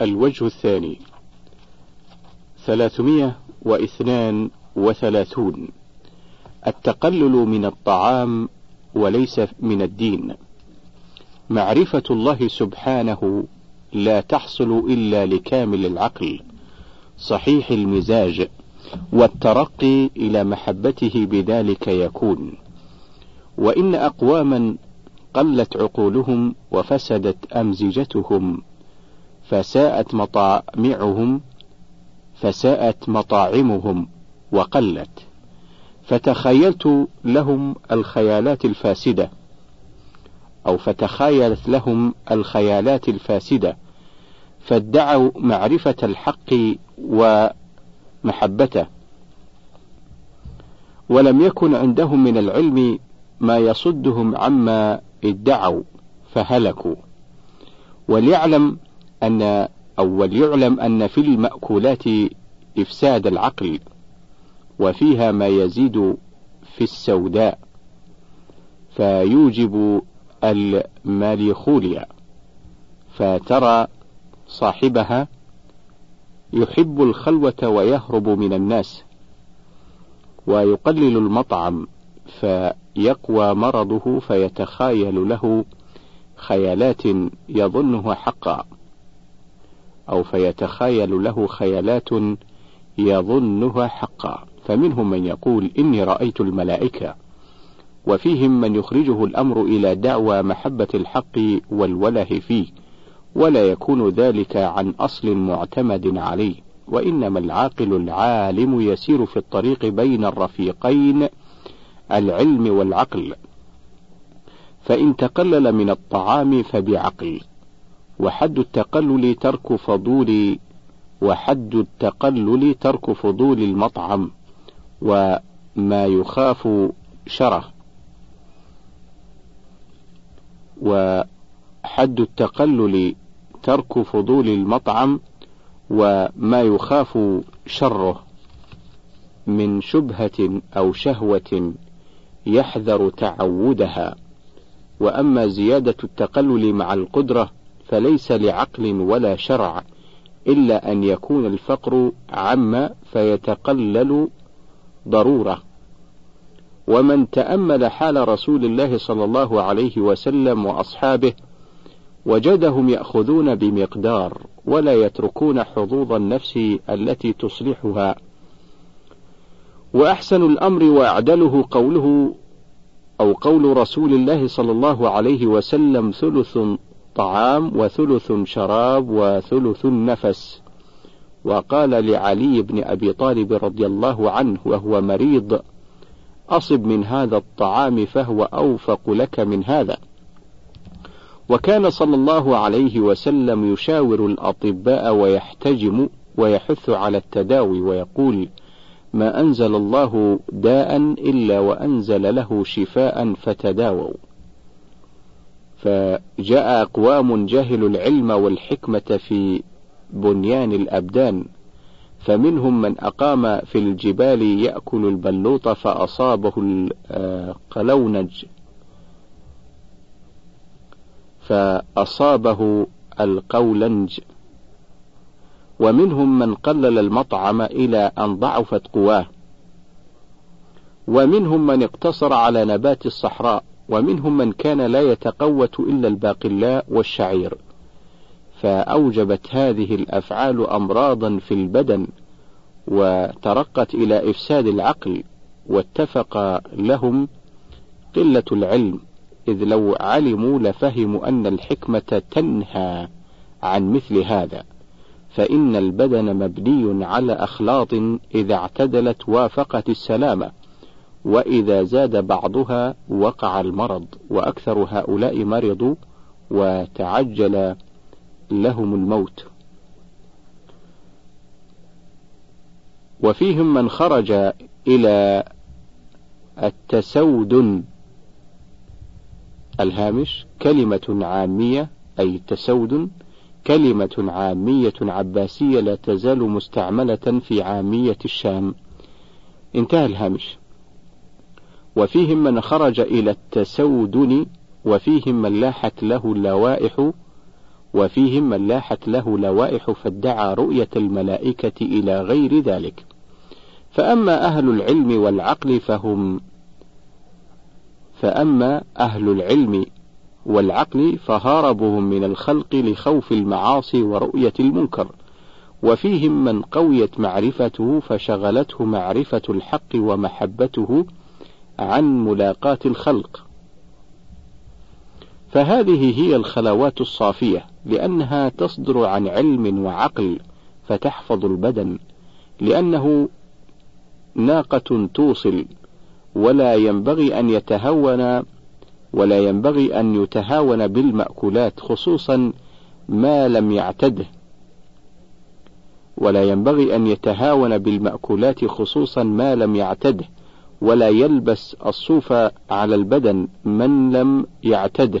الوجه الثاني. ثلاثمائة واثنان وثلاثون. التقلل من الطعام وليس من الدين. معرفة الله سبحانه لا تحصل إلا لكامل العقل. صحيح المزاج والترقي إلى محبته بذلك يكون. وإن أقواما قلت عقولهم وفسدت أمزجتهم فساءت مطامعهم فساءت مطاعمهم وقلت. فتخيلت لهم الخيالات الفاسدة أو فتخيلت لهم الخيالات الفاسدة فادعوا معرفة الحق ومحبته. ولم يكن عندهم من العلم ما يصدهم عما ادعوا فهلكوا. وليعلم أن أو وليعلم أن في المأكولات إفساد العقل وفيها ما يزيد في السوداء فيوجب الماليخوليا فترى صاحبها يحب الخلوة ويهرب من الناس ويقلل المطعم فيقوى مرضه فيتخايل له خيالات يظنها حقا. أو فيتخايل له خيالات يظنها حقا. فمنهم من يقول إني رأيت الملائكة وفيهم من يخرجه الأمر إلى دعوى محبة الحق والوله فيه ولا يكون ذلك عن أصل معتمد عليه. وإنما العاقل العالم يسير في الطريق بين الرفيقين العلم والعقل. فإن تقلل من الطعام فبعقل وحد التقلل ترك فضول وحد التقلل ترك فضول المطعم وما يخاف شره. وحد التقلل ترك فضول المطعم وما يخاف شره. من شبهة أو شهوة يحذر تعودها. وأما زيادة التقلل مع القدرة فليس لعقل ولا شرع إلا أن يكون الفقر عم فيتقلل ضرورة. ومن تأمل حال رسول الله صلى الله عليه وسلم وأصحابه وجدهم يأخذون بمقدار ولا يتركون حظوظ النفس التي تصلحها. وأحسن الأمر وأعدله قوله أو قول رسول الله صلى الله عليه وسلم ثلث طعام وثلث شراب وثلث نفس. وقال لعلي بن أبي طالب رضي الله عنه وهو مريض أصب من هذا الطعام فهو أوفق لك من هذا. وكان صلى الله عليه وسلم يشاور الأطباء ويحتجم ويحث على التداوي ويقول ما أنزل الله داء إلا وأنزل له شفاء فتداووا. فجاء أقوام جهلوا العلم والحكمة في بنيان الأبدان فمنهم من أقام في الجبال يأكل البلوط فأصابه القلونج. فأصابه القولنج. ومنهم من قلل المطعم إلى أن ضعفت قواه. ومنهم من اقتصر على نبات الصحراء. ومنهم من كان لا يتقوت إلا الباقلاء والشعير. فأوجبت هذه الأفعال أمراضا في البدن وترقت إلى إفساد العقل واتفق لهم قلة العلم إذ لو علموا لفهموا أن الحكمة تنهى عن مثل هذا. فإن البدن مبني على أخلاط إذا اعتدلت وافقت السلامة. وإذا زاد بعضها وقع المرض وأكثر هؤلاء مرضوا وتعجل لهم الموت. وفيهم من خرج إلى التسودن. الهامش كلمة عامية أي تسود كلمة عامية عباسية لا تزال مستعملة في عامية الشام. انتهى الهامش. وفيهم من خرج إلى التسودن وفيهم من لاحت له اللوائح وفيهم من لاحت له لوائح فادعى رؤية الملائكة إلى غير ذلك. فأما أهل العلم والعقل فهم فأما أهل العلم والعقل فهاربهم من الخلق لخوف المعاصي ورؤية المنكر. وفيهم من قويت معرفته فشغلته معرفة الحق ومحبته عن ملاقاة الخلق. فهذه هي الخلوات الصافية لأنها تصدر عن علم وعقل فتحفظ البدن لأنه ناقة توصل ولا ينبغي أن يتهون ولا ينبغي أن يتهاون بالمأكولات خصوصا ما لم يعتده. ولا ينبغي أن يتهاون بالمأكولات خصوصا ما لم يعتده. ولا يلبس الصوف على البدن من لم يعتده.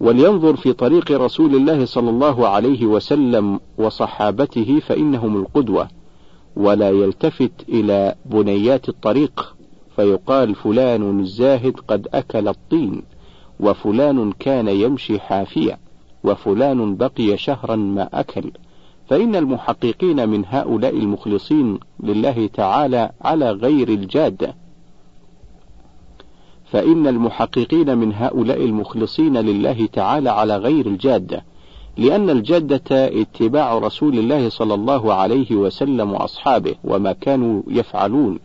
ولينظر في طريق رسول الله صلى الله عليه وسلم وصحابته فإنهم القدوة ولا يلتفت إلى بنيات الطريق فيقال فلان الزاهد قد أكل الطين وفلان كان يمشي حافيا وفلان بقي شهرا ما أكل. فإن المحققين من هؤلاء المخلصين لله تعالى على غير الجادة فإن المحققين من هؤلاء المخلصين لله تعالى على غير الجادة لأن الجادة اتباع رسول الله صلى الله عليه وسلم وأصحابه وما كانوا يفعلون.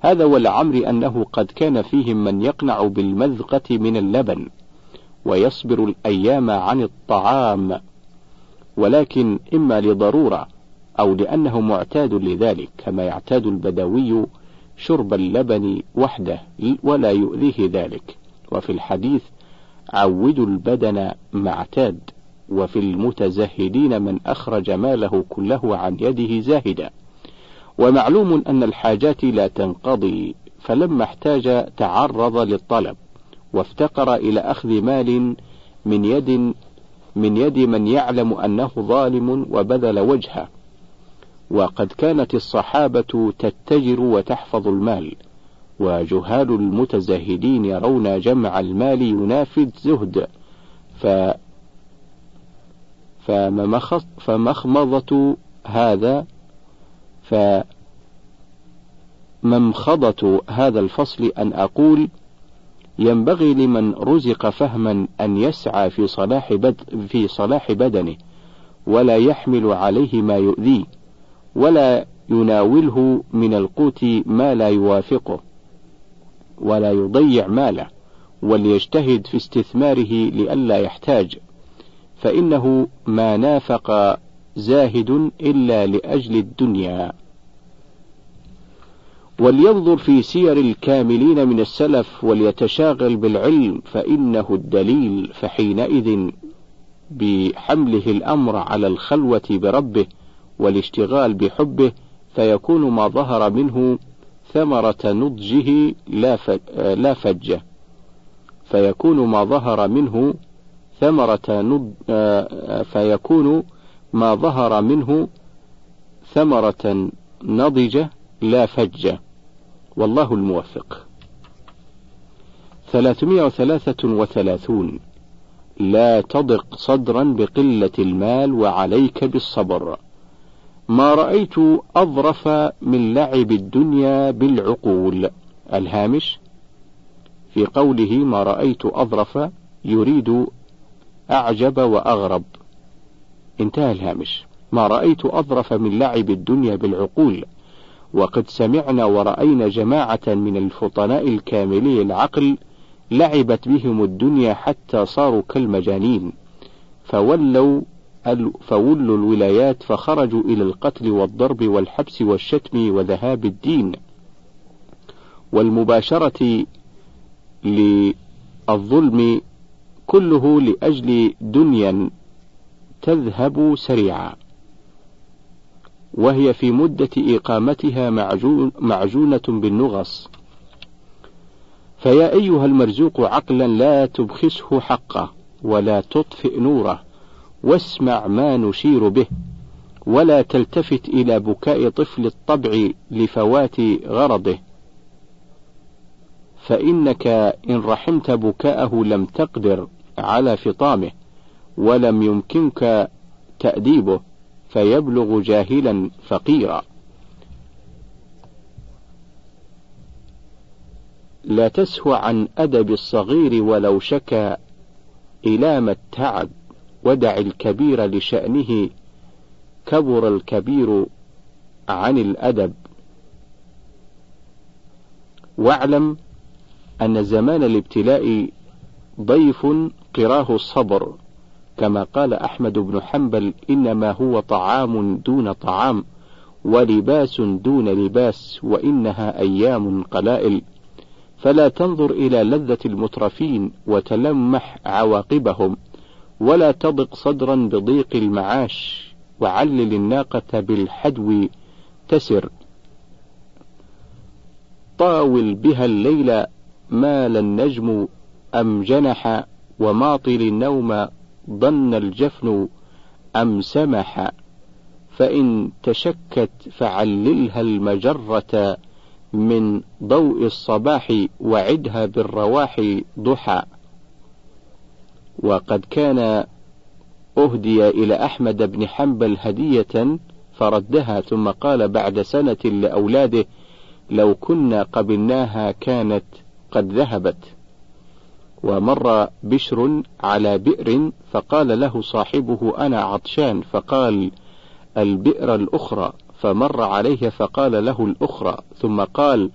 هذا ولعمر أنه قد كان فيهم من يقنع بالمذقة من اللبن ويصبر الأيام عن الطعام. ولكن إما لضرورة أو لأنه معتاد لذلك كما يعتاد البدوي شرب اللبن وحده ولا يؤذيه ذلك. وفي الحديث عودوا البدن مع اعتاد وفي المتزهدين من أخرج ماله كله عن يده زاهدا ومعلوم أن الحاجات لا تنقضي فلما احتاج تعرض للطلب وافتقر إلى أخذ مال من يد من يد من يعلم أنه ظالم وبذل وجهه. وقد كانت الصحابة تتجر وتحفظ المال وجهال المتزهدين يرون جمع المال ينافي الزهد. ف فمخمضة هذا فممخضة هذا الفصل أن أقول ينبغي لمن رزق فهما أن يسعى في صلاح بد في صلاح بدنه ولا يحمل عليه ما يؤذيه ولا يناوله من القوت ما لا يوافقه ولا يضيع ماله وليجتهد في استثماره لئلا يحتاج. فإنه ما نافق زاهد إلا لأجل الدنيا. ولينظر في سير الكاملين من السلف وليتشاغل بالعلم فإنه الدليل فحينئذ بحمله الأمر على الخلوة بربه والاشتغال بحبه فيكون ما ظهر منه ثمرة نضجه لا فجة. فيكون ما ظهر منه ثمرة نض فيكون ما ظهر منه ثمرة نضجة لا فجة. والله الموفق. ثلاثمائة وثلاثة وثلاثون. لا تضق صدرا بقلة المال وعليك بالصبر. ما رأيت أظرف من لعب الدنيا بالعقول. الهامش في قوله ما رأيت أظرف يريد أعجب وأغرب. انتهى الهامش. ما رأيت أظرف من لعب الدنيا بالعقول. وقد سمعنا ورأينا جماعة من الفطناء الكاملي العقل لعبت بهم الدنيا حتى صاروا كالمجانين فولوا فولوا الولايات فخرجوا إلى القتل والضرب والحبس والشتم وذهاب الدين. والمباشرة للظلم كله لأجل دنيا تذهب سريعا. وهي في مدة إقامتها معجون معجونة بالنغص. فيا أيها المرزوق عقلا لا تبخسه حقه ولا تطفئ نوره واسمع ما نشير به ولا تلتفت إلى بكاء طفل الطبع لفوات غرضه. فإنك إن رحمت بكاءه لم تقدر على فطامه ولم يمكنك تأديبه. فيبلغ جاهلا فقيرا. لا تسهو عن أدب الصغير ولو شكا إلام التعب ودع الكبير لشأنه كبر الكبير عن الأدب. واعلم أن زمان الابتلاء ضيف قراه الصبر. كما قال أحمد بن حنبل إنما هو طعام دون طعام ولباس دون لباس وإنها أيام قلائل. فلا تنظر إلى لذة المترفين وتلمح عواقبهم ولا تضق صدرا بضيق المعاش وعلل الناقة بالحدو تسر. طاول بها الليل مال النجم أم جنح وماطل النوم ضن الجفن أم سمح فإن تشكت فعللها المجرة من ضوء الصباح وعدها بالرواح ضحى. وقد كان أهدي إلى أحمد بن حنبل هدية فردها ثم قال بعد سنة لأولاده لو كنا قبلناها كانت قد ذهبت. ومر بشر على بئر فقال له صاحبه أنا عطشان فقال البئر الأخرى فمر عليه فقال له الأخرى ثم قال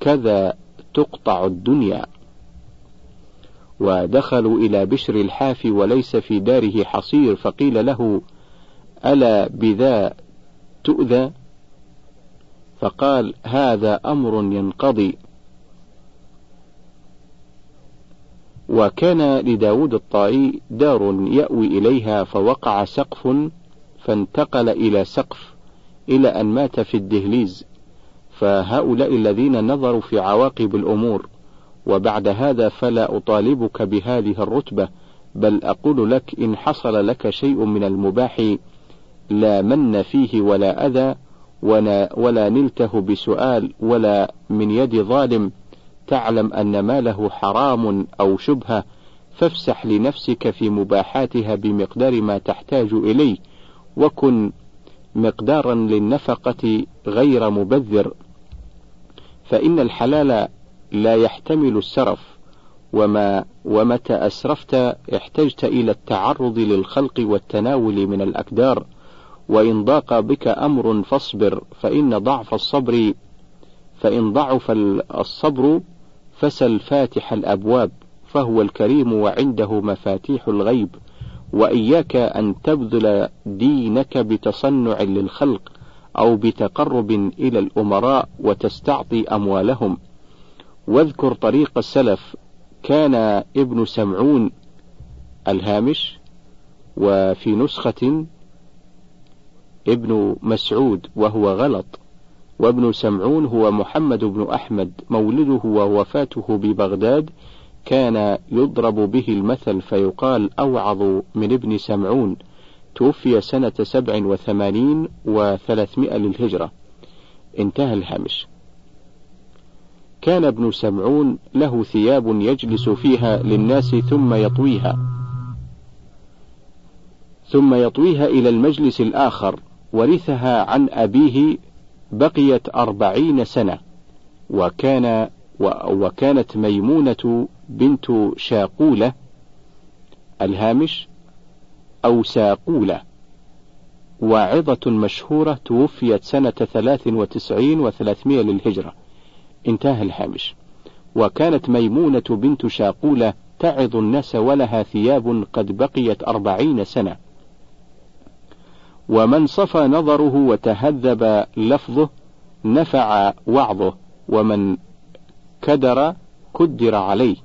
كذا تقطع الدنيا. ودخلوا إلى بشر الحافي وليس في داره حصير فقيل له ألا بذا تؤذى؟ فقال هذا أمر ينقضي. وكان لداود الطائي دار يأوي إليها فوقع سقف فانتقل إلى سقف إلى أن مات في الدهليز. فهؤلاء الذين نظروا في عواقب الأمور وبعد هذا فلا أطالبك بهذه الرتبة بل أقول لك إن حصل لك شيء من المباح لا من فيه ولا أذى ولا, ولا نلته بسؤال ولا من يد ظالم. تعلم أن ماله حرام أو شبهة فافسح لنفسك في مباحاتها بمقدار ما تحتاج إليه وكن مقدارا للنفقة غير مبذر. فإن الحلال لا يحتمل السرف وما ومتى أسرفت احتجت إلى التعرض للخلق والتناول من الأكدار وإن ضاق بك أمر فاصبر فإن ضعف الصبر فإن ضعف الصبر فسل فاتح الأبواب فهو الكريم وعنده مفاتيح الغيب وإياك أن تبذل دينك بتصنع للخلق أو بتقرب إلى الأمراء وتستعطي أموالهم. واذكر طريق السلف كان ابن سمعون الهامش وفي نسخة ابن مسعود وهو غلط. وابن سمعون هو محمد بن أحمد مولده ووفاته ببغداد كان يضرب به المثل فيقال أوعظ من ابن سمعون. توفي سنة سبع وثمانين وثلاثمائة للهجرة. انتهى الهامش. كان ابن سمعون له ثياب يجلس فيها للناس ثم يطويها. ثم يطويها إلى المجلس الآخر ورثها عن أبيه بقيت أربعين سنة وكان وكانت ميمونة بنت شاقولة الهامش أو ساقولة. واعظة مشهورة توفيت سنة ثلاث وتسعين وثلاثمائة للهجرة. انتهى الهامش. وكانت ميمونة بنت شاقولة تعظ الناس ولها ثياب قد بقيت أربعين سنة. ومن صفى نظره وتهذب لفظه نفع وعظه ومن كدر كدر عليه.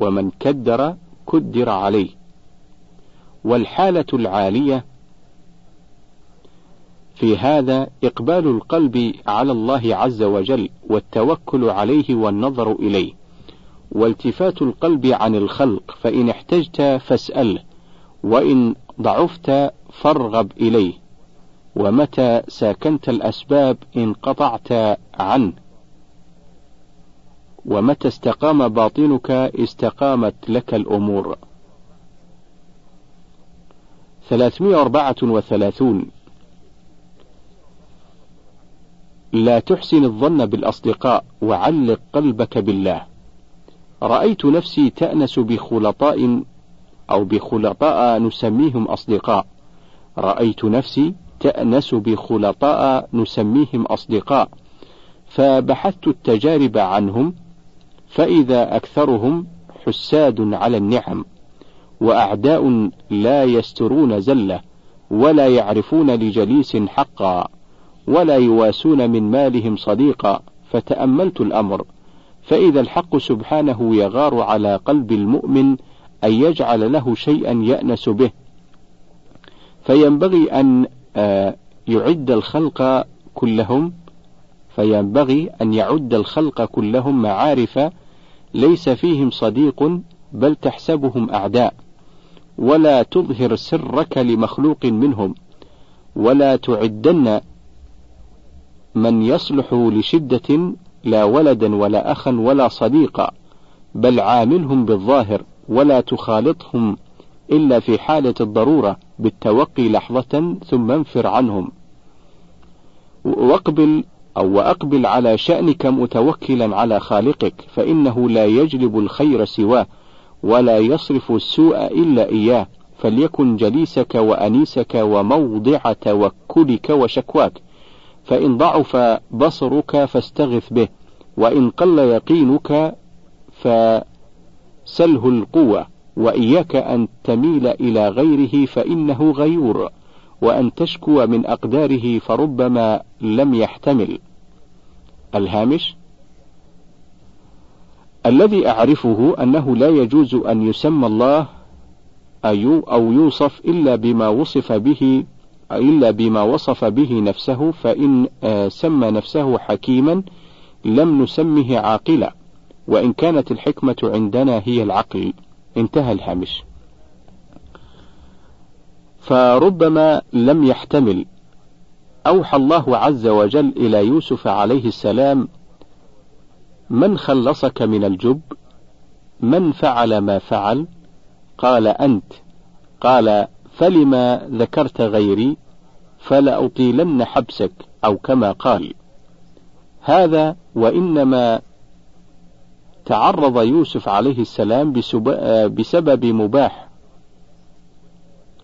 ومن كدر كدر عليه. والحالة العالية في هذا إقبال القلب على الله عز وجل والتوكل عليه والنظر إليه. والتفات القلب عن الخلق فإن احتجت فاسأله. وإن ضعفت فارغب إليه ومتى ساكنت الأسباب انقطعت عنه ومتى استقام باطنك استقامت لك الأمور. 334 لا تحسن الظن بالأصدقاء وعلق قلبك بالله. رأيت نفسي تأنس بخلطاء أو بخلطاء نسميهم أصدقاء. رأيت نفسي تأنس بخلطاء نسميهم أصدقاء. فبحثت التجارب عنهم فإذا أكثرهم حساد على النعم وأعداء لا يسترون زلة ولا يعرفون لجليس حقا ولا يواسون من مالهم صديقا فتأملت الأمر فإذا الحق سبحانه يغار على قلب المؤمن أن يجعل له شيئا يأنس به. فينبغي أن آه، يعد الخلق كلهم فينبغي أن يعد الخلق كلهم معارف ليس فيهم صديق بل تحسبهم أعداء. ولا تظهر سرك لمخلوق منهم ولا تعدن من يصلح لشدة لا ولدا ولا أخا ولا صديقا بل عاملهم بالظاهر. ولا تخالطهم إلا في حالة الضرورة بالتوقي لحظة ثم انفر عنهم. واقبل أو وأقبل على شأنك متوكلا على خالقك فإنه لا يجلب الخير سواه ولا يصرف السوء إلا إياه. فليكن جليسك وأنيسك وموضع توكلك وشكواك فإن ضعف بصرك فاستغث به وإن قل يقينك فسله القوة وإياك أن تميل إلى غيره فإنه غيور وأن تشكو من أقداره فربما لم يحتمل. الهامش الذي أعرفه أنه لا يجوز أن يسمى الله أو يوصف إلا بما وصف به إلا بما وصف به نفسه فإن آه، سمى نفسه حكيما لم نسمه عاقلا. وإن كانت الحكمة عندنا هي العقل انتهى الهامش. فربما لم يحتمل أوحى الله عز وجل إلى يوسف عليه السلام من خلصك من الجب؟ من فعل ما فعل؟ قال أنت. قال فلما ذكرت غيري فلأطيلن حبسك أو كما قال. هذا وإنما تعرض يوسف عليه السلام بسبب مباح.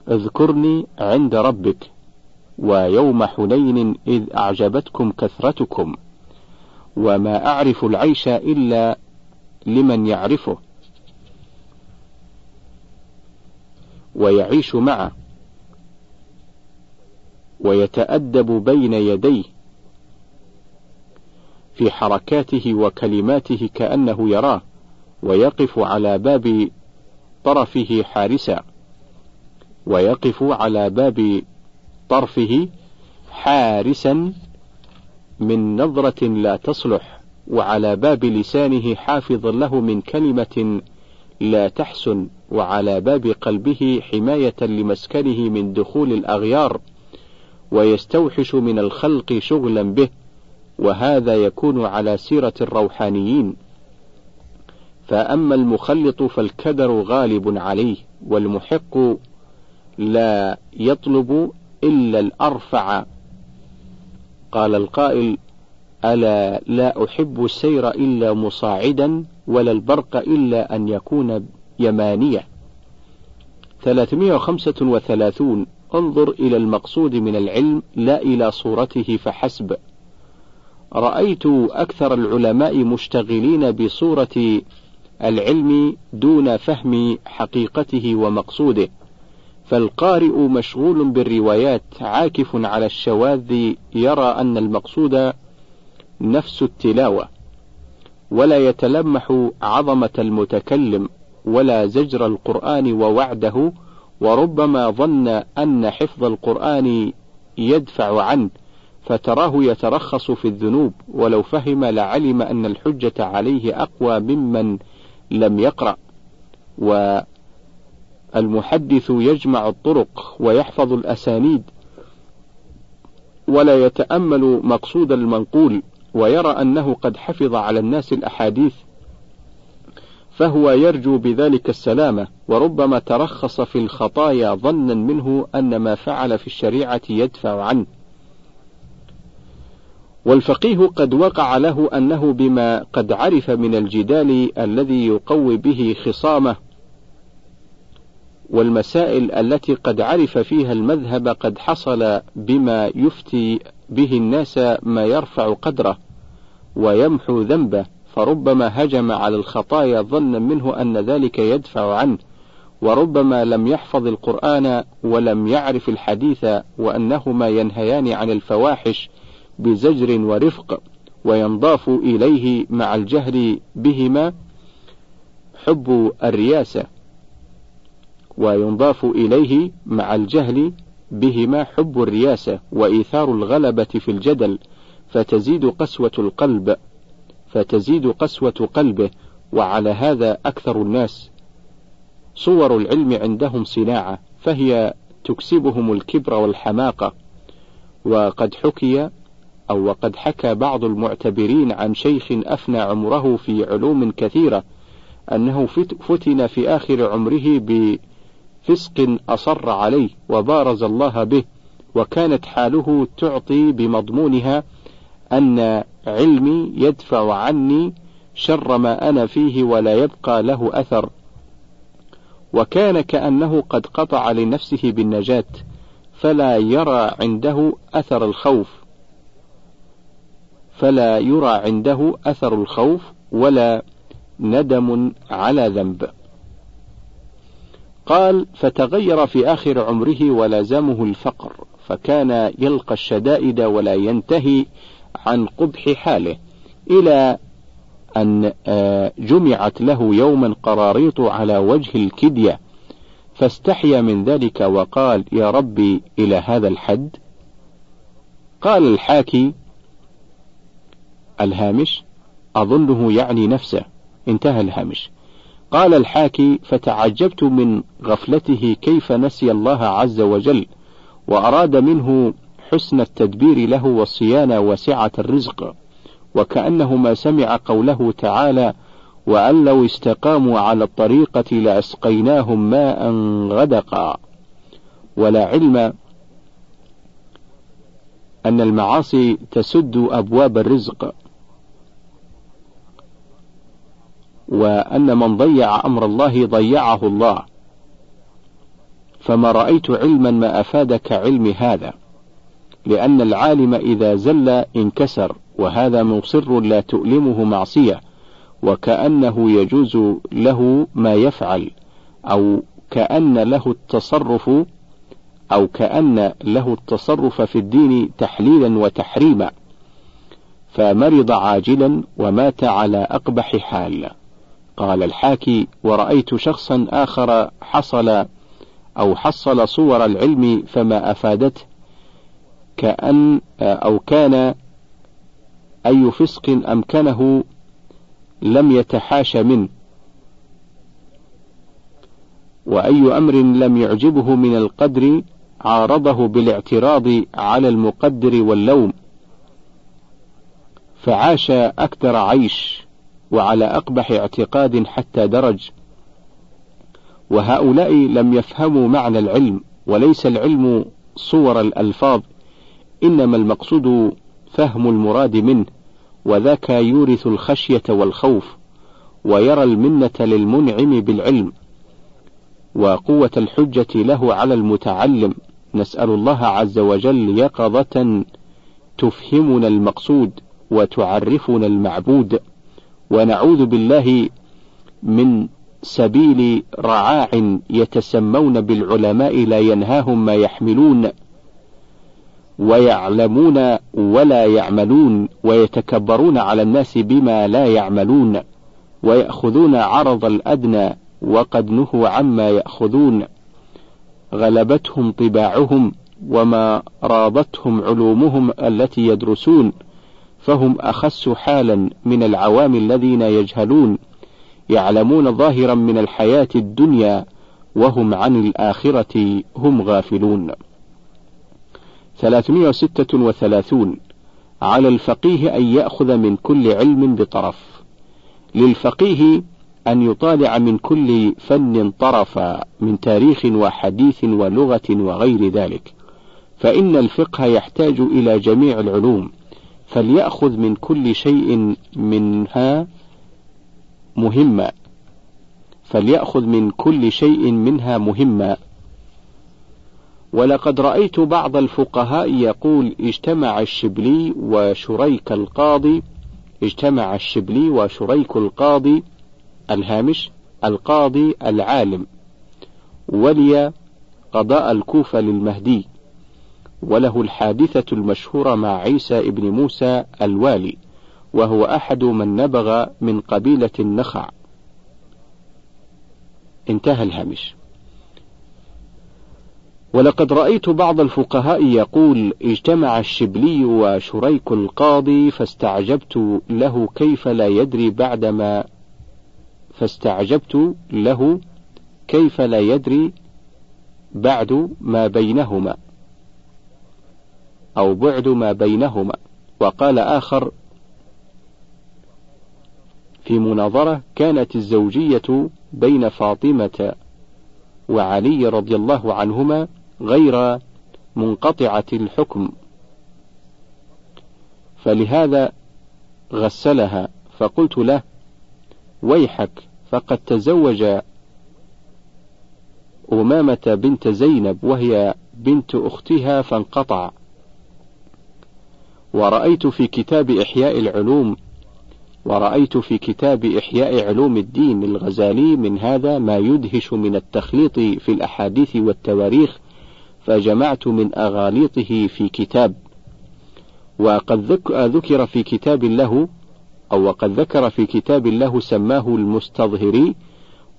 اذكرني عند ربك ويوم حنين إذ أعجبتكم كثرتكم وما أعرف العيش إلا لمن يعرفه. ويعيش معه. ويتأدب بين يديه. في حركاته وكلماته كأنه يراه ويقف على باب طرفه حارسا. ويقف على باب طرفه حارسا من نظرة لا تصلح وعلى باب لسانه حافظ له من كلمة لا تحسن وعلى باب قلبه حماية لمسكنه من دخول الأغيار. ويستوحش من الخلق شغلا به. وهذا يكون على سيرة الروحانيين. فأما المخلط فالكدر غالب عليه والمحق لا يطلب إلا الأرفع. قال القائل ألا لا أحب السير إلا مصاعدا ولا البرق إلا أن يكون يمانية. 335 انظر إلى المقصود من العلم لا إلى صورته فحسب. رأيت أكثر العلماء مشتغلين بصورة العلم دون فهم حقيقته ومقصوده فالقارئ مشغول بالروايات عاكف على الشواذ يرى أن المقصود نفس التلاوة ولا يتلمح عظمة المتكلم ولا زجر القرآن ووعده وربما ظن أن حفظ القرآن يدفع عنه. فتراه يترخص في الذنوب ولو فهم لعلم أن الحجة عليه أقوى ممن لم يقرأ. و المحدث يجمع الطرق ويحفظ الأسانيد ولا يتأمل مقصود المنقول ويرى أنه قد حفظ على الناس الأحاديث فهو يرجو بذلك السلامة. وربما ترخص في الخطايا ظنا منه أن ما فعل في الشريعة يدفع عنه. والفقيه قد وقع له أنه بما قد عرف من الجدال الذي يقوي به خصامه والمسائل التي قد عرف فيها المذهب قد حصل بما يفتي به الناس ما يرفع قدره ويمحو ذنبه فربما هجم على الخطايا ظنا منه أن ذلك يدفع عنه وربما لم يحفظ القرآن ولم يعرف الحديث وأنهما ينهيان عن الفواحش بزجر ورفق وينضاف إليه مع الجهر بهما حب الرياسة وينضاف إليه مع الجهل بهما حب الرياسة وإيثار الغلبة في الجدل فتزيد قسوة القلب فتزيد قسوة قلبه وعلى هذا أكثر الناس. صور العلم عندهم صناعة فهي تكسبهم الكبر والحماقة وقد حكي أو وقد حكى بعض المعتبرين عن شيخ أفنى عمره في علوم كثيرة أنه فتن في آخر عمره بفسق أصر عليه وبارز الله به وكانت حاله تعطي بمضمونها أن علمي يدفع عني شر ما أنا فيه ولا يبقى له أثر وكان كأنه قد قطع لنفسه بالنجاة فلا يرى عنده أثر الخوف. فلا يرى عنده أثر الخوف ولا ندم على ذنب. قال فتغير في آخر عمره ولازمه الفقر فكان يلقى الشدائد ولا ينتهي عن قبح حاله إلى أن آه، جمعت له يوما قراريط على وجه الكدية فاستحيا من ذلك وقال يا ربي إلى هذا الحد؟ قال الحاكي الهامش أظنه يعني نفسه. انتهى الهامش. قال الحاكي فتعجبت من غفلته كيف نسي الله عز وجل وأراد منه حسن التدبير له والصيانة وسعة الرزق وكأنه ما سمع قوله تعالى وأن لو استقاموا على الطريقة لأسقيناهم ماء غدقا ولا علم أن المعاصي تسد أبواب الرزق. وأن من ضيع أمر الله ضيعه الله. فما رأيت علما ما أفاد كعلم هذا لأن العالم إذا زل انكسر وهذا مصر لا تؤلمه معصية وكأنه يجوز له ما يفعل أو كأن له التصرف أو كأن له التصرف في الدين تحليلا وتحريما. فمرض عاجلا ومات على أقبح حال. قال الحاكي ورأيت شخصا آخر حصل أو حصل صور العلم فما أفادته كأن أو كان أي فسق أمكنه لم يتحاش منه وأي أمر لم يعجبه من القدر عارضه بالاعتراض على المقدر واللوم فعاش أكثر عيش. وعلى أقبح اعتقاد حتى درج. وهؤلاء لم يفهموا معنى العلم وليس العلم صور الألفاظ إنما المقصود فهم المراد منه وذاك يورث الخشية والخوف ويرى المنة للمنعم بالعلم. وقوة الحجة له على المتعلم نسأل الله عز وجل يقظة تفهمنا المقصود وتعرفنا المعبود. ونعوذ بالله من سبيل رعاع يتسمون بالعلماء لا ينهاهم ما يحملون ويعلمون ولا يعملون ويتكبرون على الناس بما لا يعملون ويأخذون عرض الأدنى وقد نهوا عما يأخذون غلبتهم طباعهم وما راضتهم علومهم التي يدرسون فهم أخس حالا من العوام الذين يجهلون يعلمون ظاهرا من الحياة الدنيا وهم عن الآخرة هم غافلون. 336 على الفقيه أن يأخذ من كل علم بطرف. للفقيه أن يطالع من كل فن طرفا من تاريخ وحديث ولغة وغير ذلك، فإن الفقه يحتاج إلى جميع العلوم، فليأخذ من كل شيء منها مهما، فليأخذ من كل شيء منها مهما. ولقد رأيت بعض الفقهاء يقول اجتمع الشبلي وشريك القاضي اجتمع الشبلي وشريك القاضي الهامش القاضي العالم. ولي قضاء الكوفة للمهدي. وله الحادثة المشهورة مع عيسى ابن موسى الوالي وهو أحد من نبغ من قبيلة النخع. انتهى الهامش. ولقد رأيت بعض الفقهاء يقول اجتمع الشبلي وشريك القاضي فاستعجبت له كيف لا يدري بعدما فاستعجبت له كيف لا يدري بعد ما بينهما. أو بعد ما بينهما. وقال آخر في مناظرة كانت الزوجية بين فاطمة وعلي رضي الله عنهما غير منقطعة الحكم. فلهذا غسلها. فقلت له ويحك فقد تزوج أمامة بنت زينب وهي بنت أختها فانقطع. ورأيت في كتاب إحياء العلوم ورأيت في كتاب إحياء علوم الدين الغزالي من هذا ما يدهش من التخليط في الأحاديث والتواريخ فجمعت من أغاليطه في كتاب. وقد ذكر في كتاب له أو وقد ذكر في كتاب له سماه المستظهري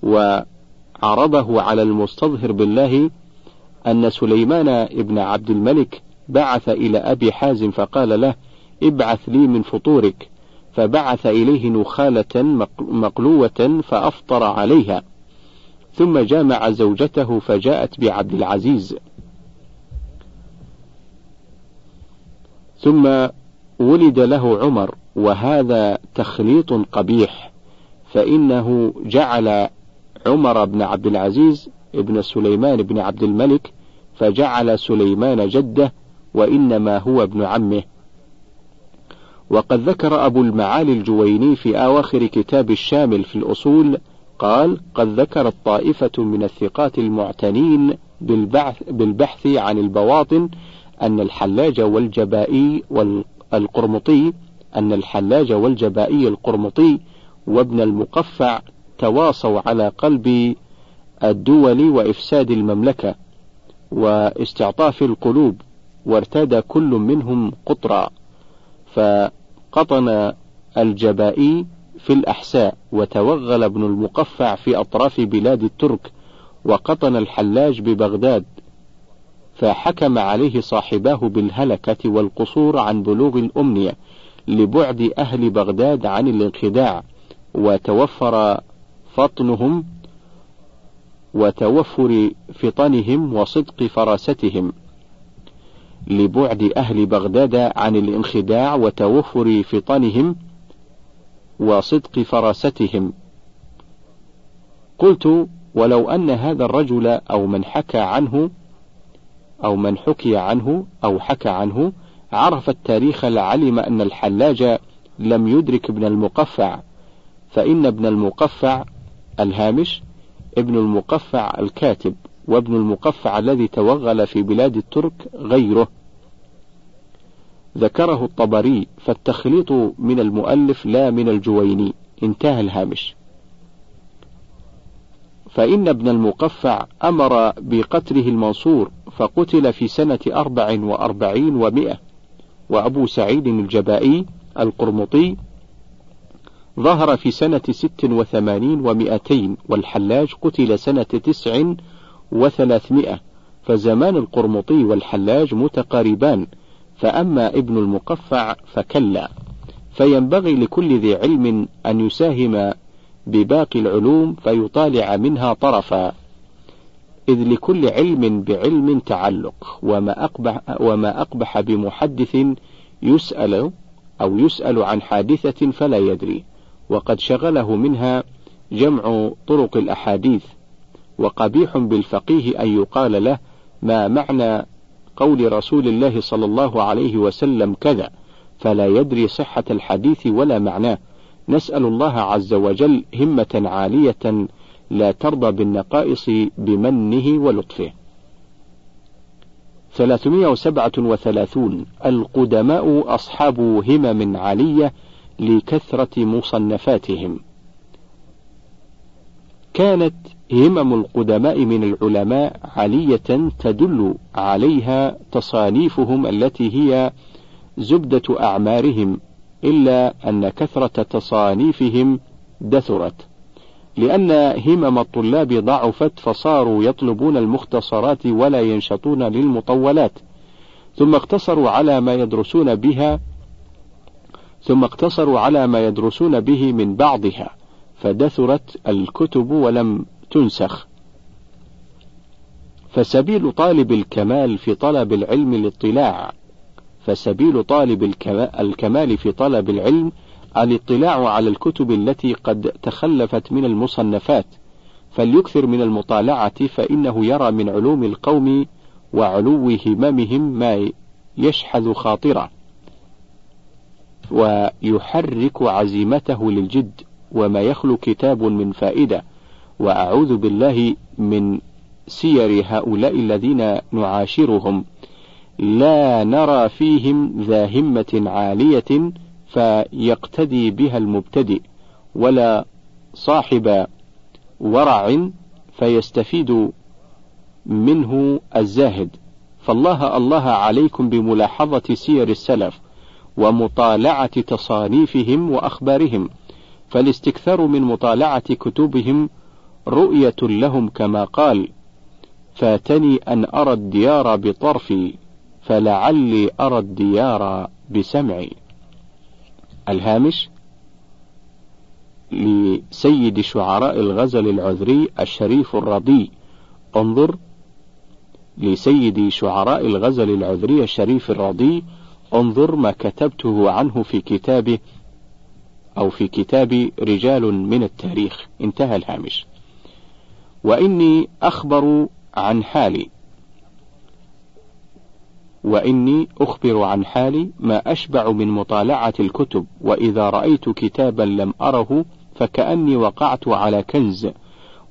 وعرضه على المستظهر بالله أن سليمان ابن عبد الملك بعث إلى أبي حازم فقال له ابعث لي من فطورك. فبعث إليه نخالة مقلوة فأفطر عليها. ثم جامع زوجته فجاءت بعبد العزيز. ثم ولد له عمر وهذا تخليط قبيح فإنه جعل عمر بن عبد العزيز ابن سليمان بن عبد الملك فجعل سليمان جده وإنما هو ابن عمه. وقد ذكر أبو المعالي الجويني في أواخر كتاب الشامل في الأصول قال قد ذكرت طائفة من الثقات المعتنين بالبحث, بالبحث عن البواطن أن الحلاج والجبائي والقرمطي أن الحلاج والجبائي القرمطي وابن المقفع تواصوا على قلب الدول وإفساد المملكة واستعطاف القلوب. وارتدى كل منهم قطرا فقطن الجبائي في الأحساء وتوغل ابن المقفع في أطراف بلاد الترك وقطن الحلاج ببغداد فحكم عليه صاحباه بالهلكة والقصور عن بلوغ الأمنية لبعد أهل بغداد عن الانخداع وتوفر فطنهم وتوفر فطنهم وصدق فراستهم لبعد أهل بغداد عن الانخداع وتوفر فطنهم وصدق فراستهم. قلت ولو أن هذا الرجل أو من حكى عنه أو من حكي عنه أو حكى عنه عرف التاريخ لعلم أن الحلاج لم يدرك ابن المقفع فإن ابن المقفع الهامش ابن المقفع الكاتب. وابن المقفع الذي توغل في بلاد الترك غيره. ذكره الطبري فالتخليط من المؤلف لا من الجويني. انتهى الهامش. فإن ابن المقفع أمر بقتله المنصور فقتل في سنة أربع وأربعين ومئة. وأبو سعيد الجبائي القرمطي ظهر في سنة ست وثمانين ومئتين والحلاج قتل سنة تسع وثلاثمائة فزمان القرمطي والحلاج متقاربان فأما ابن المقفع فكلا. فينبغي لكل ذي علم أن يساهم بباقي العلوم فيطالع منها طرفا. إذ لكل علم بعلم تعلق وما أقبح, وما أقبح بمحدث يسأل أو يسأل عن حادثة فلا يدري. وقد شغله منها جمع طرق الأحاديث. وقبيح بالفقيه أن يقال له ما معنى قول رسول الله صلى الله عليه وسلم كذا فلا يدري صحة الحديث ولا معناه. نسأل الله عز وجل همة عالية لا ترضى بالنقائص بمنه ولطفه. 337 القدماء أصحاب همم عالية لكثرة مصنفاتهم. كانت همم القدماء من العلماء عالية تدل عليها تصانيفهم التي هي زبدة أعمارهم إلا أن كثرة تصانيفهم دثرت. لأن همم الطلاب ضعفت فصاروا يطلبون المختصرات ولا ينشطون للمطولات. ثم اقتصروا على ما يدرسون بها ثم اقتصروا على ما يدرسون به من بعضها فدثرت الكتب ولم تنسخ. فسبيل طالب الكمال في طلب العلم الاطلاع. فسبيل طالب الكمال في طلب العلم الاطلاع على الكتب التي قد تخلفت من المصنفات. فليكثر من المطالعة فإنه يرى من علوم القوم وعلو هممهم ما يشحذ خاطره ويحرك عزيمته للجد. وما يخلو كتاب من فائدة. وأعوذ بالله من سير هؤلاء الذين نعاشرهم. لا نرى فيهم ذا همة عالية فيقتدي بها المبتدئ ولا صاحب ورع فيستفيد منه الزاهد. فالله الله عليكم بملاحظة سير السلف ومطالعة تصانيفهم وأخبارهم فالاستكثار من مطالعة كتبهم رؤية لهم كما قال فاتني أن أرى الديار بطرفي فلعلي أرى الديار بسمعي. الهامش لسيد شعراء الغزل العذري الشريف الرضي. انظر لسيد شعراء الغزل العذري الشريف الرضي انظر ما كتبته عنه في كتابه أو في كتاب رجال من التاريخ. انتهى الهامش. وإني أخبر عن حالي. وإني أخبر عن حالي ما أشبع من مطالعة الكتب وإذا رأيت كتابا لم أره فكأني وقعت على كنز.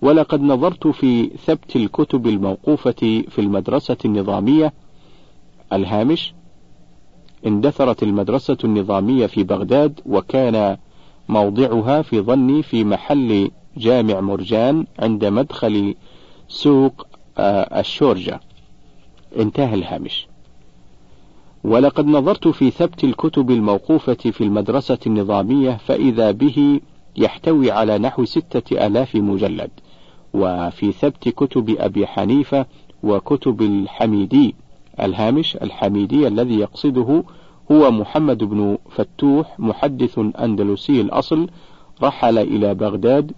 ولقد نظرت في ثبت الكتب الموقوفة في المدرسة النظامية الهامش. اندثرت المدرسة النظامية في بغداد وكان موضعها في ظني في محل جامع مرجان عند مدخل سوق آه، الشورجة. انتهى الهامش. ولقد نظرت في ثبت الكتب الموقوفة في المدرسة النظامية فإذا به يحتوي على نحو ستة آلاف مجلد. وفي ثبت كتب أبي حنيفة وكتب الحميدي. الهامش الحميدي الذي يقصده هو محمد بن فتوح محدث أندلسي الأصل رحل إلى بغداد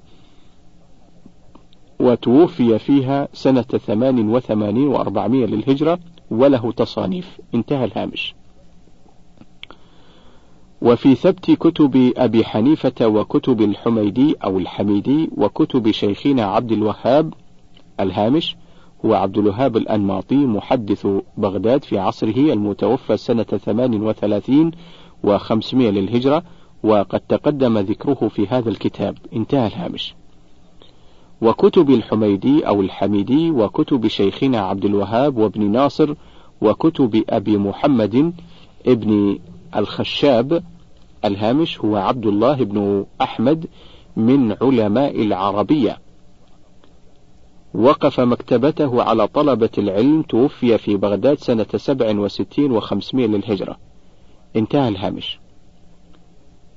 وتوفي فيها سنة ثمان وثمانين وأربعمائة للهجرة وله تصانيف. انتهى الهامش. وفي ثبت كتب أبي حنيفة وكتب الحميدي أو الحميدي وكتب شيخنا عبد الوهاب. الهامش هو عبد الوهاب الأنماطي محدث بغداد في عصره المتوفى سنة ثمان وثلاثين وخمسمائة للهجرة وقد تقدم ذكره في هذا الكتاب. انتهى الهامش. وكتب الحميدي أو الحميدي وكتب شيخنا عبد الوهاب وابن ناصر وكتب أبي محمد ابن الخشاب. الهامش هو عبد الله بن أحمد من علماء العربية. وقف مكتبته على طلبة العلم توفي في بغداد سنة سبع وستين وخمسمائة للهجرة. انتهى الهامش.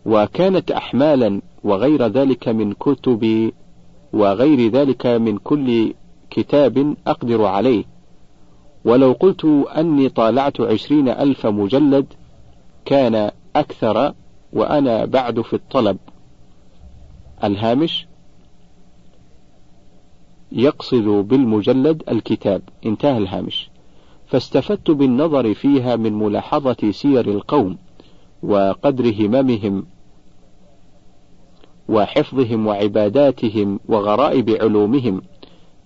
وكانت أحمالا وغير ذلك من كتب وغير ذلك من كل كتاب أقدر عليه. ولو قلت أني طالعت عشرين ألف مجلد كان أكثر وأنا بعد في الطلب. الهامش يقصد بالمجلد الكتاب. انتهى الهامش. فاستفدت بالنظر فيها من ملاحظة سير القوم وقدر هممهم. وحفظهم وعباداتهم وغرائب علومهم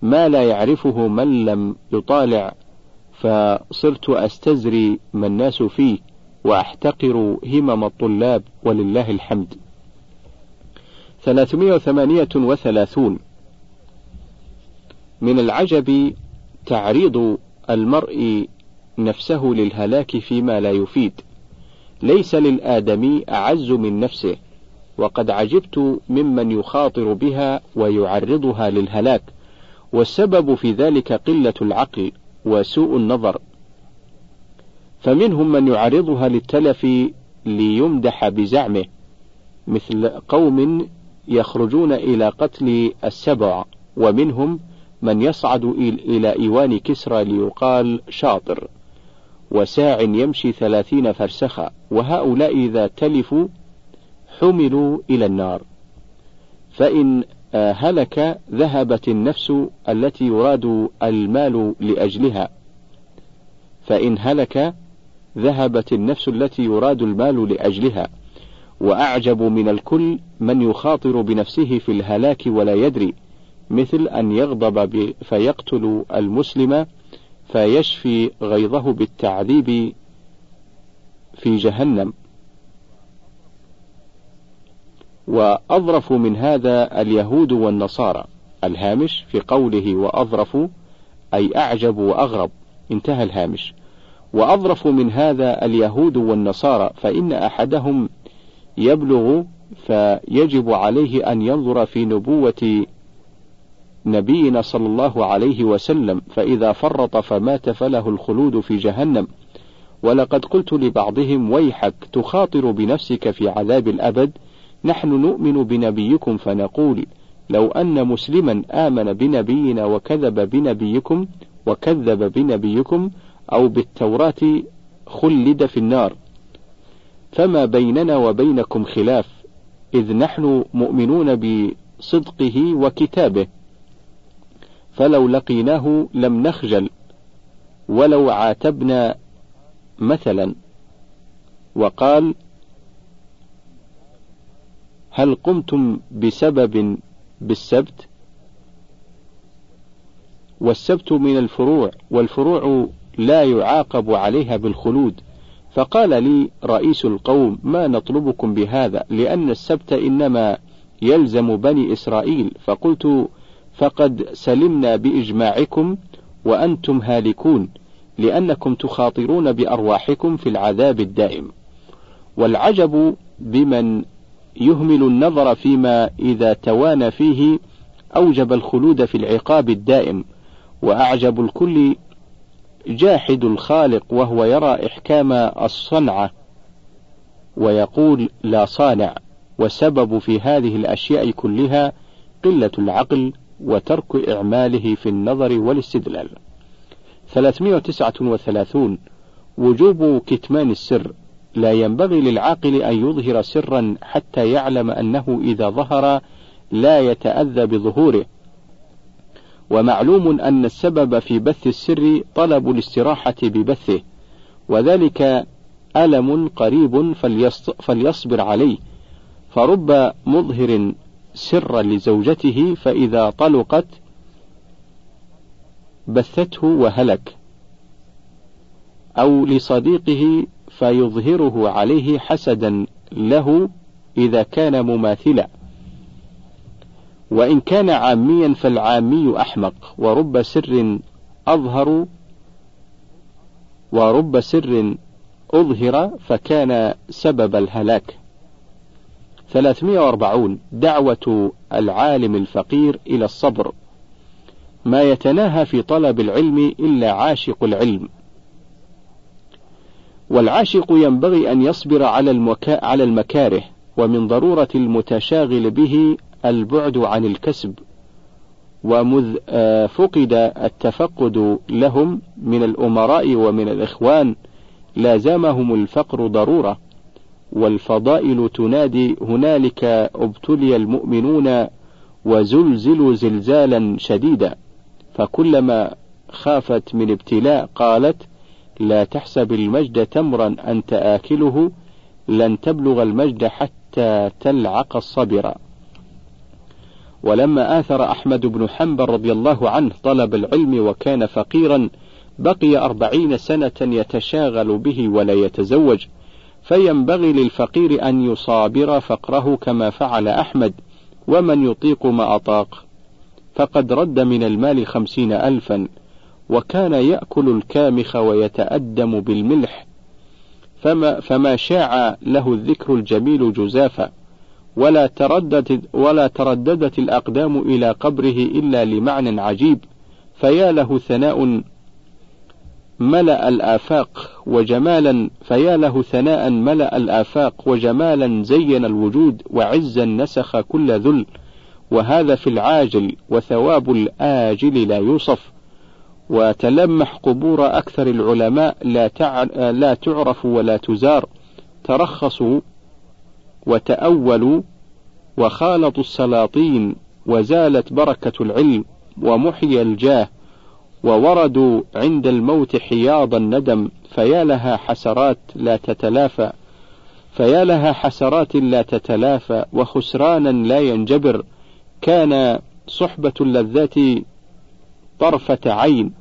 ما لا يعرفه من لم يطالع فصرت أستزري ما الناس فيه وأحتقر همم الطلاب ولله الحمد. 338 من العجب تعريض المرء نفسه للهلاك فيما لا يفيد ليس للآدمي أعز من نفسه. وقد عجبت ممن يخاطر بها ويعرضها للهلاك والسبب في ذلك قلة العقل وسوء النظر. فمنهم من يعرضها للتلف ليمدح بزعمه مثل قوم يخرجون إلى قتل السبع ومنهم من يصعد إلى إيوان كسرى ليقال شاطر وساع يمشي ثلاثين فرسخا وهؤلاء إذا تلفوا حملوا إلى النار. فإن هلك ذهبت النفس التي يراد المال لأجلها. فإن هلك ذهبت النفس التي يراد المال لأجلها. وأعجب من الكل من يخاطر بنفسه في الهلاك ولا يدري مثل أن يغضب فيقتل المسلم فيشفي غيظه بالتعذيب في جهنم. وأظرف من هذا اليهود والنصارى. الهامش في قوله وأظرف أي أعجب وأغرب. انتهى الهامش. وأظرف من هذا اليهود والنصارى فإن أحدهم يبلغ فيجب عليه أن ينظر في نبوة نبينا صلى الله عليه وسلم فإذا فرط فمات فله الخلود في جهنم. ولقد قلت لبعضهم ويحك تخاطر بنفسك في عذاب الأبد. نحن نؤمن بنبيكم فنقول لو أن مسلما آمن بنبينا وكذب بنبيكم وكذب بنبيكم أو بالتوراة خلد في النار. فما بيننا وبينكم خلاف إذ نحن مؤمنون بصدقه وكتابه. فلو لقيناه لم نخجل ولو عاتبنا مثلا. وقال هل قمتم بسبب بالسبت؟ والسبت من الفروع والفروع لا يعاقب عليها بالخلود. فقال لي رئيس القوم ما نطلبكم بهذا لأن السبت إنما يلزم بني إسرائيل. فقلت فقد سلمنا بإجماعكم وأنتم هالكون لأنكم تخاطرون بأرواحكم في العذاب الدائم. والعجب بمن يهمل النظر فيما إذا توانى فيه أوجب الخلود في العقاب الدائم وأعجب الكل جاحد الخالق وهو يرى إحكام الصنعة ويقول لا صانع والسبب في هذه الأشياء كلها قلة العقل وترك إعماله في النظر والاستدلال. 339 وجوب كتمان السر. لا ينبغي للعاقل أن يظهر سرا حتى يعلم أنه إذا ظهر لا يتأذى بظهوره. ومعلوم أن السبب في بث السر طلب الاستراحة ببثه وذلك ألم قريب فليصبر عليه. فرب مظهر سرا لزوجته فإذا طلقت بثته وهلك أو لصديقه فيظهره عليه حسدا له إذا كان مماثلا. وإن كان عاميا فالعامي أحمق ورب سر أظهر ورب سر أظهر فكان سبب الهلاك. 340 دعوة العالم الفقير إلى الصبر. ما يتناهى في طلب العلم إلا عاشق العلم. والعاشق ينبغي أن يصبر على, على المكاره ومن ضرورة المتشاغل به البعد عن الكسب. ومذ آه، فقد التفقد لهم من الأمراء ومن الإخوان لازمهم الفقر ضرورة. والفضائل تنادي هنالك ابتلي المؤمنون وزلزلوا زلزالا شديدا. فكلما خافت من ابتلاء قالت لا تحسب المجد تمرا أنت آكله لن تبلغ المجد حتى تلعق الصبر. ولما آثر أحمد بن حنبل رضي الله عنه طلب العلم وكان فقيرا بقي أربعين سنة يتشاغل به ولا يتزوج فينبغي للفقير أن يصابر فقره كما فعل أحمد ومن يطيق ما أطاق. فقد رد من المال خمسين ألفا. وكان يأكل الكامخ ويتأدم بالملح فما, فما شاع له الذكر الجميل جزافا ولا ترددت, ولا ترددت الأقدام إلى قبره إلا لمعنى عجيب فيا له ثناء ملأ الآفاق وجمالا فيا له ثناء ملأ الآفاق وجمالا زين الوجود وعزا نسخ كل ذل وهذا في العاجل وثواب الآجل لا يوصف. وتلمح قبور أكثر العلماء لا, تع... لا تعرف ولا تزار. ترخصوا وتأولوا وخالطوا السلاطين وزالت بركة العلم ومحي الجاه ووردوا عند الموت حياض الندم. فيا لها حسرات لا تتلافى فيا لها حسرات لا تتلافى وخسرانا لا ينجبر. كان صحبة اللذات طرفة عين.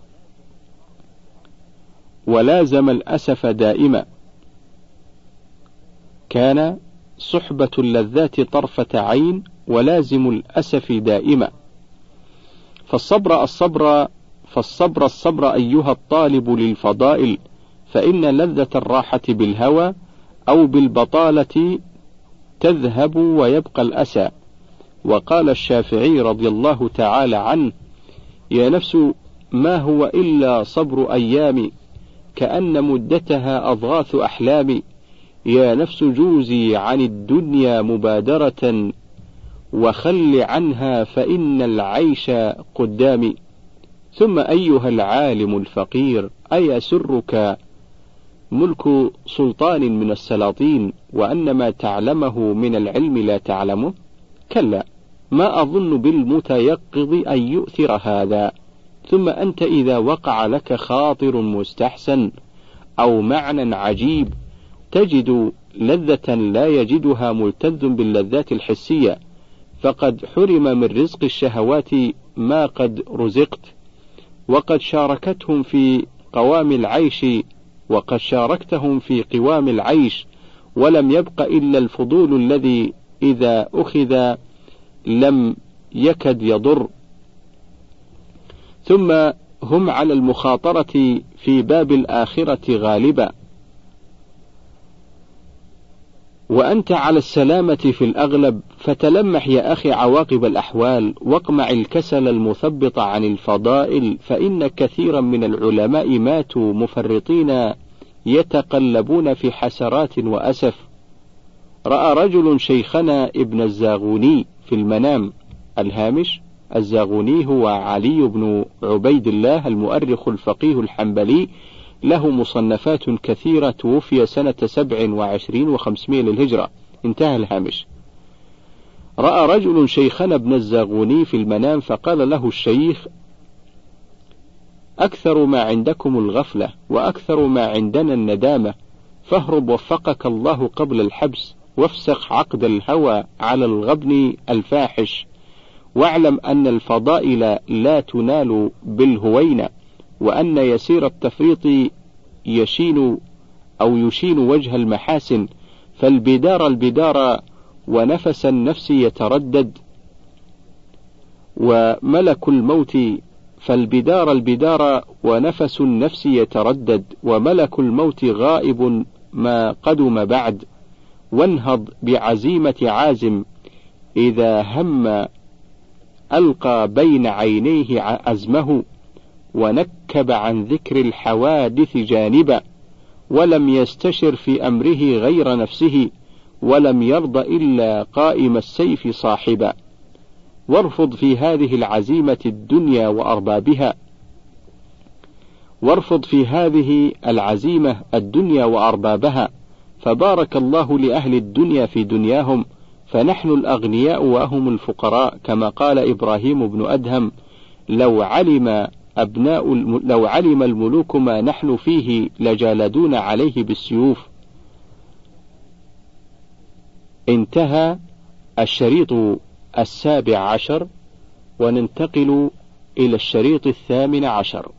ولازم الأسف دائما. كان صحبة اللذات طرفة عين ولازم الأسف دائما. فالصبر الصبر فالصبر الصبر أيها الطالب للفضائل فإن لذة الراحة بالهوى أو بالبطالة تذهب ويبقى الأسى. وقال الشافعي رضي الله تعالى عنه يا نفس ما هو إلا صبر أيام كأن مدتها أضغاث أحلام يا نفس جوزي عن الدنيا مبادرة وخل عنها فإن العيش قدامي. ثم أيها العالم الفقير أيسرك ملك سلطان من السلاطين وأن ما تعلمه من العلم لا تعلمه؟ كلا. ما أظن بالمتيقظ أن يؤثر هذا. ثم أنت إذا وقع لك خاطر مستحسن أو معنى عجيب تجد لذة لا يجدها ملتذ باللذات الحسية. فقد حرم من رزق الشهوات ما قد رزقت. وقد شاركتهم في قوام العيش وقد شاركتهم في قوام العيش ولم يبق إلا الفضول الذي إذا أخذ لم يكد يضر. ثم هم على المخاطرة في باب الآخرة غالبا. وأنت على السلامة في الأغلب فتلمح يا أخي عواقب الأحوال واقمع الكسل المثبط عن الفضائل فإن كثيرا من العلماء ماتوا مفرطين يتقلبون في حسرات وأسف. رأى رجل شيخنا ابن الزاغوني في المنام الهامش الزاغوني هو علي بن عبيد الله المؤرخ الفقيه الحنبلي له مصنفات كثيرة توفي سنة سبع وعشرين وخمسمائة للهجرة. انتهى الهامش. رأى رجل شيخنا ابن الزاغوني في المنام فقال له الشيخ أكثر ما عندكم الغفلة وأكثر ما عندنا الندامة فاهرب وفقك الله قبل الحبس. وافسخ عقد الهوى على الغبن الفاحش واعلم أن الفضائل لا تنال بالهوينة وأن يسير التفريط يشين أو يشين وجه المحاسن فالبدار البدار ونفس النفس يتردد. وملك الموت فالبدار البدار ونفس النفس يتردد وملك الموت غائب ما قدم بعد. وانهض بعزيمة عازم إذا هم ألقى بين عينيه عزمه ونكب عن ذكر الحوادث جانبا ولم يستشر في أمره غير نفسه ولم يرض إلا قائم السيف صاحبا. وارفض في هذه العزيمة الدنيا وأربابها. وارفض في هذه العزيمة الدنيا وأربابها. فبارك الله لأهل الدنيا في دنياهم فنحن الأغنياء وهم الفقراء كما قال إبراهيم بن أدهم لو علم أبناء لو علم الملوك ما نحن فيه لجالدون عليه بالسيوف. انتهى الشريط السابع عشر وننتقل إلى الشريط الثامن عشر.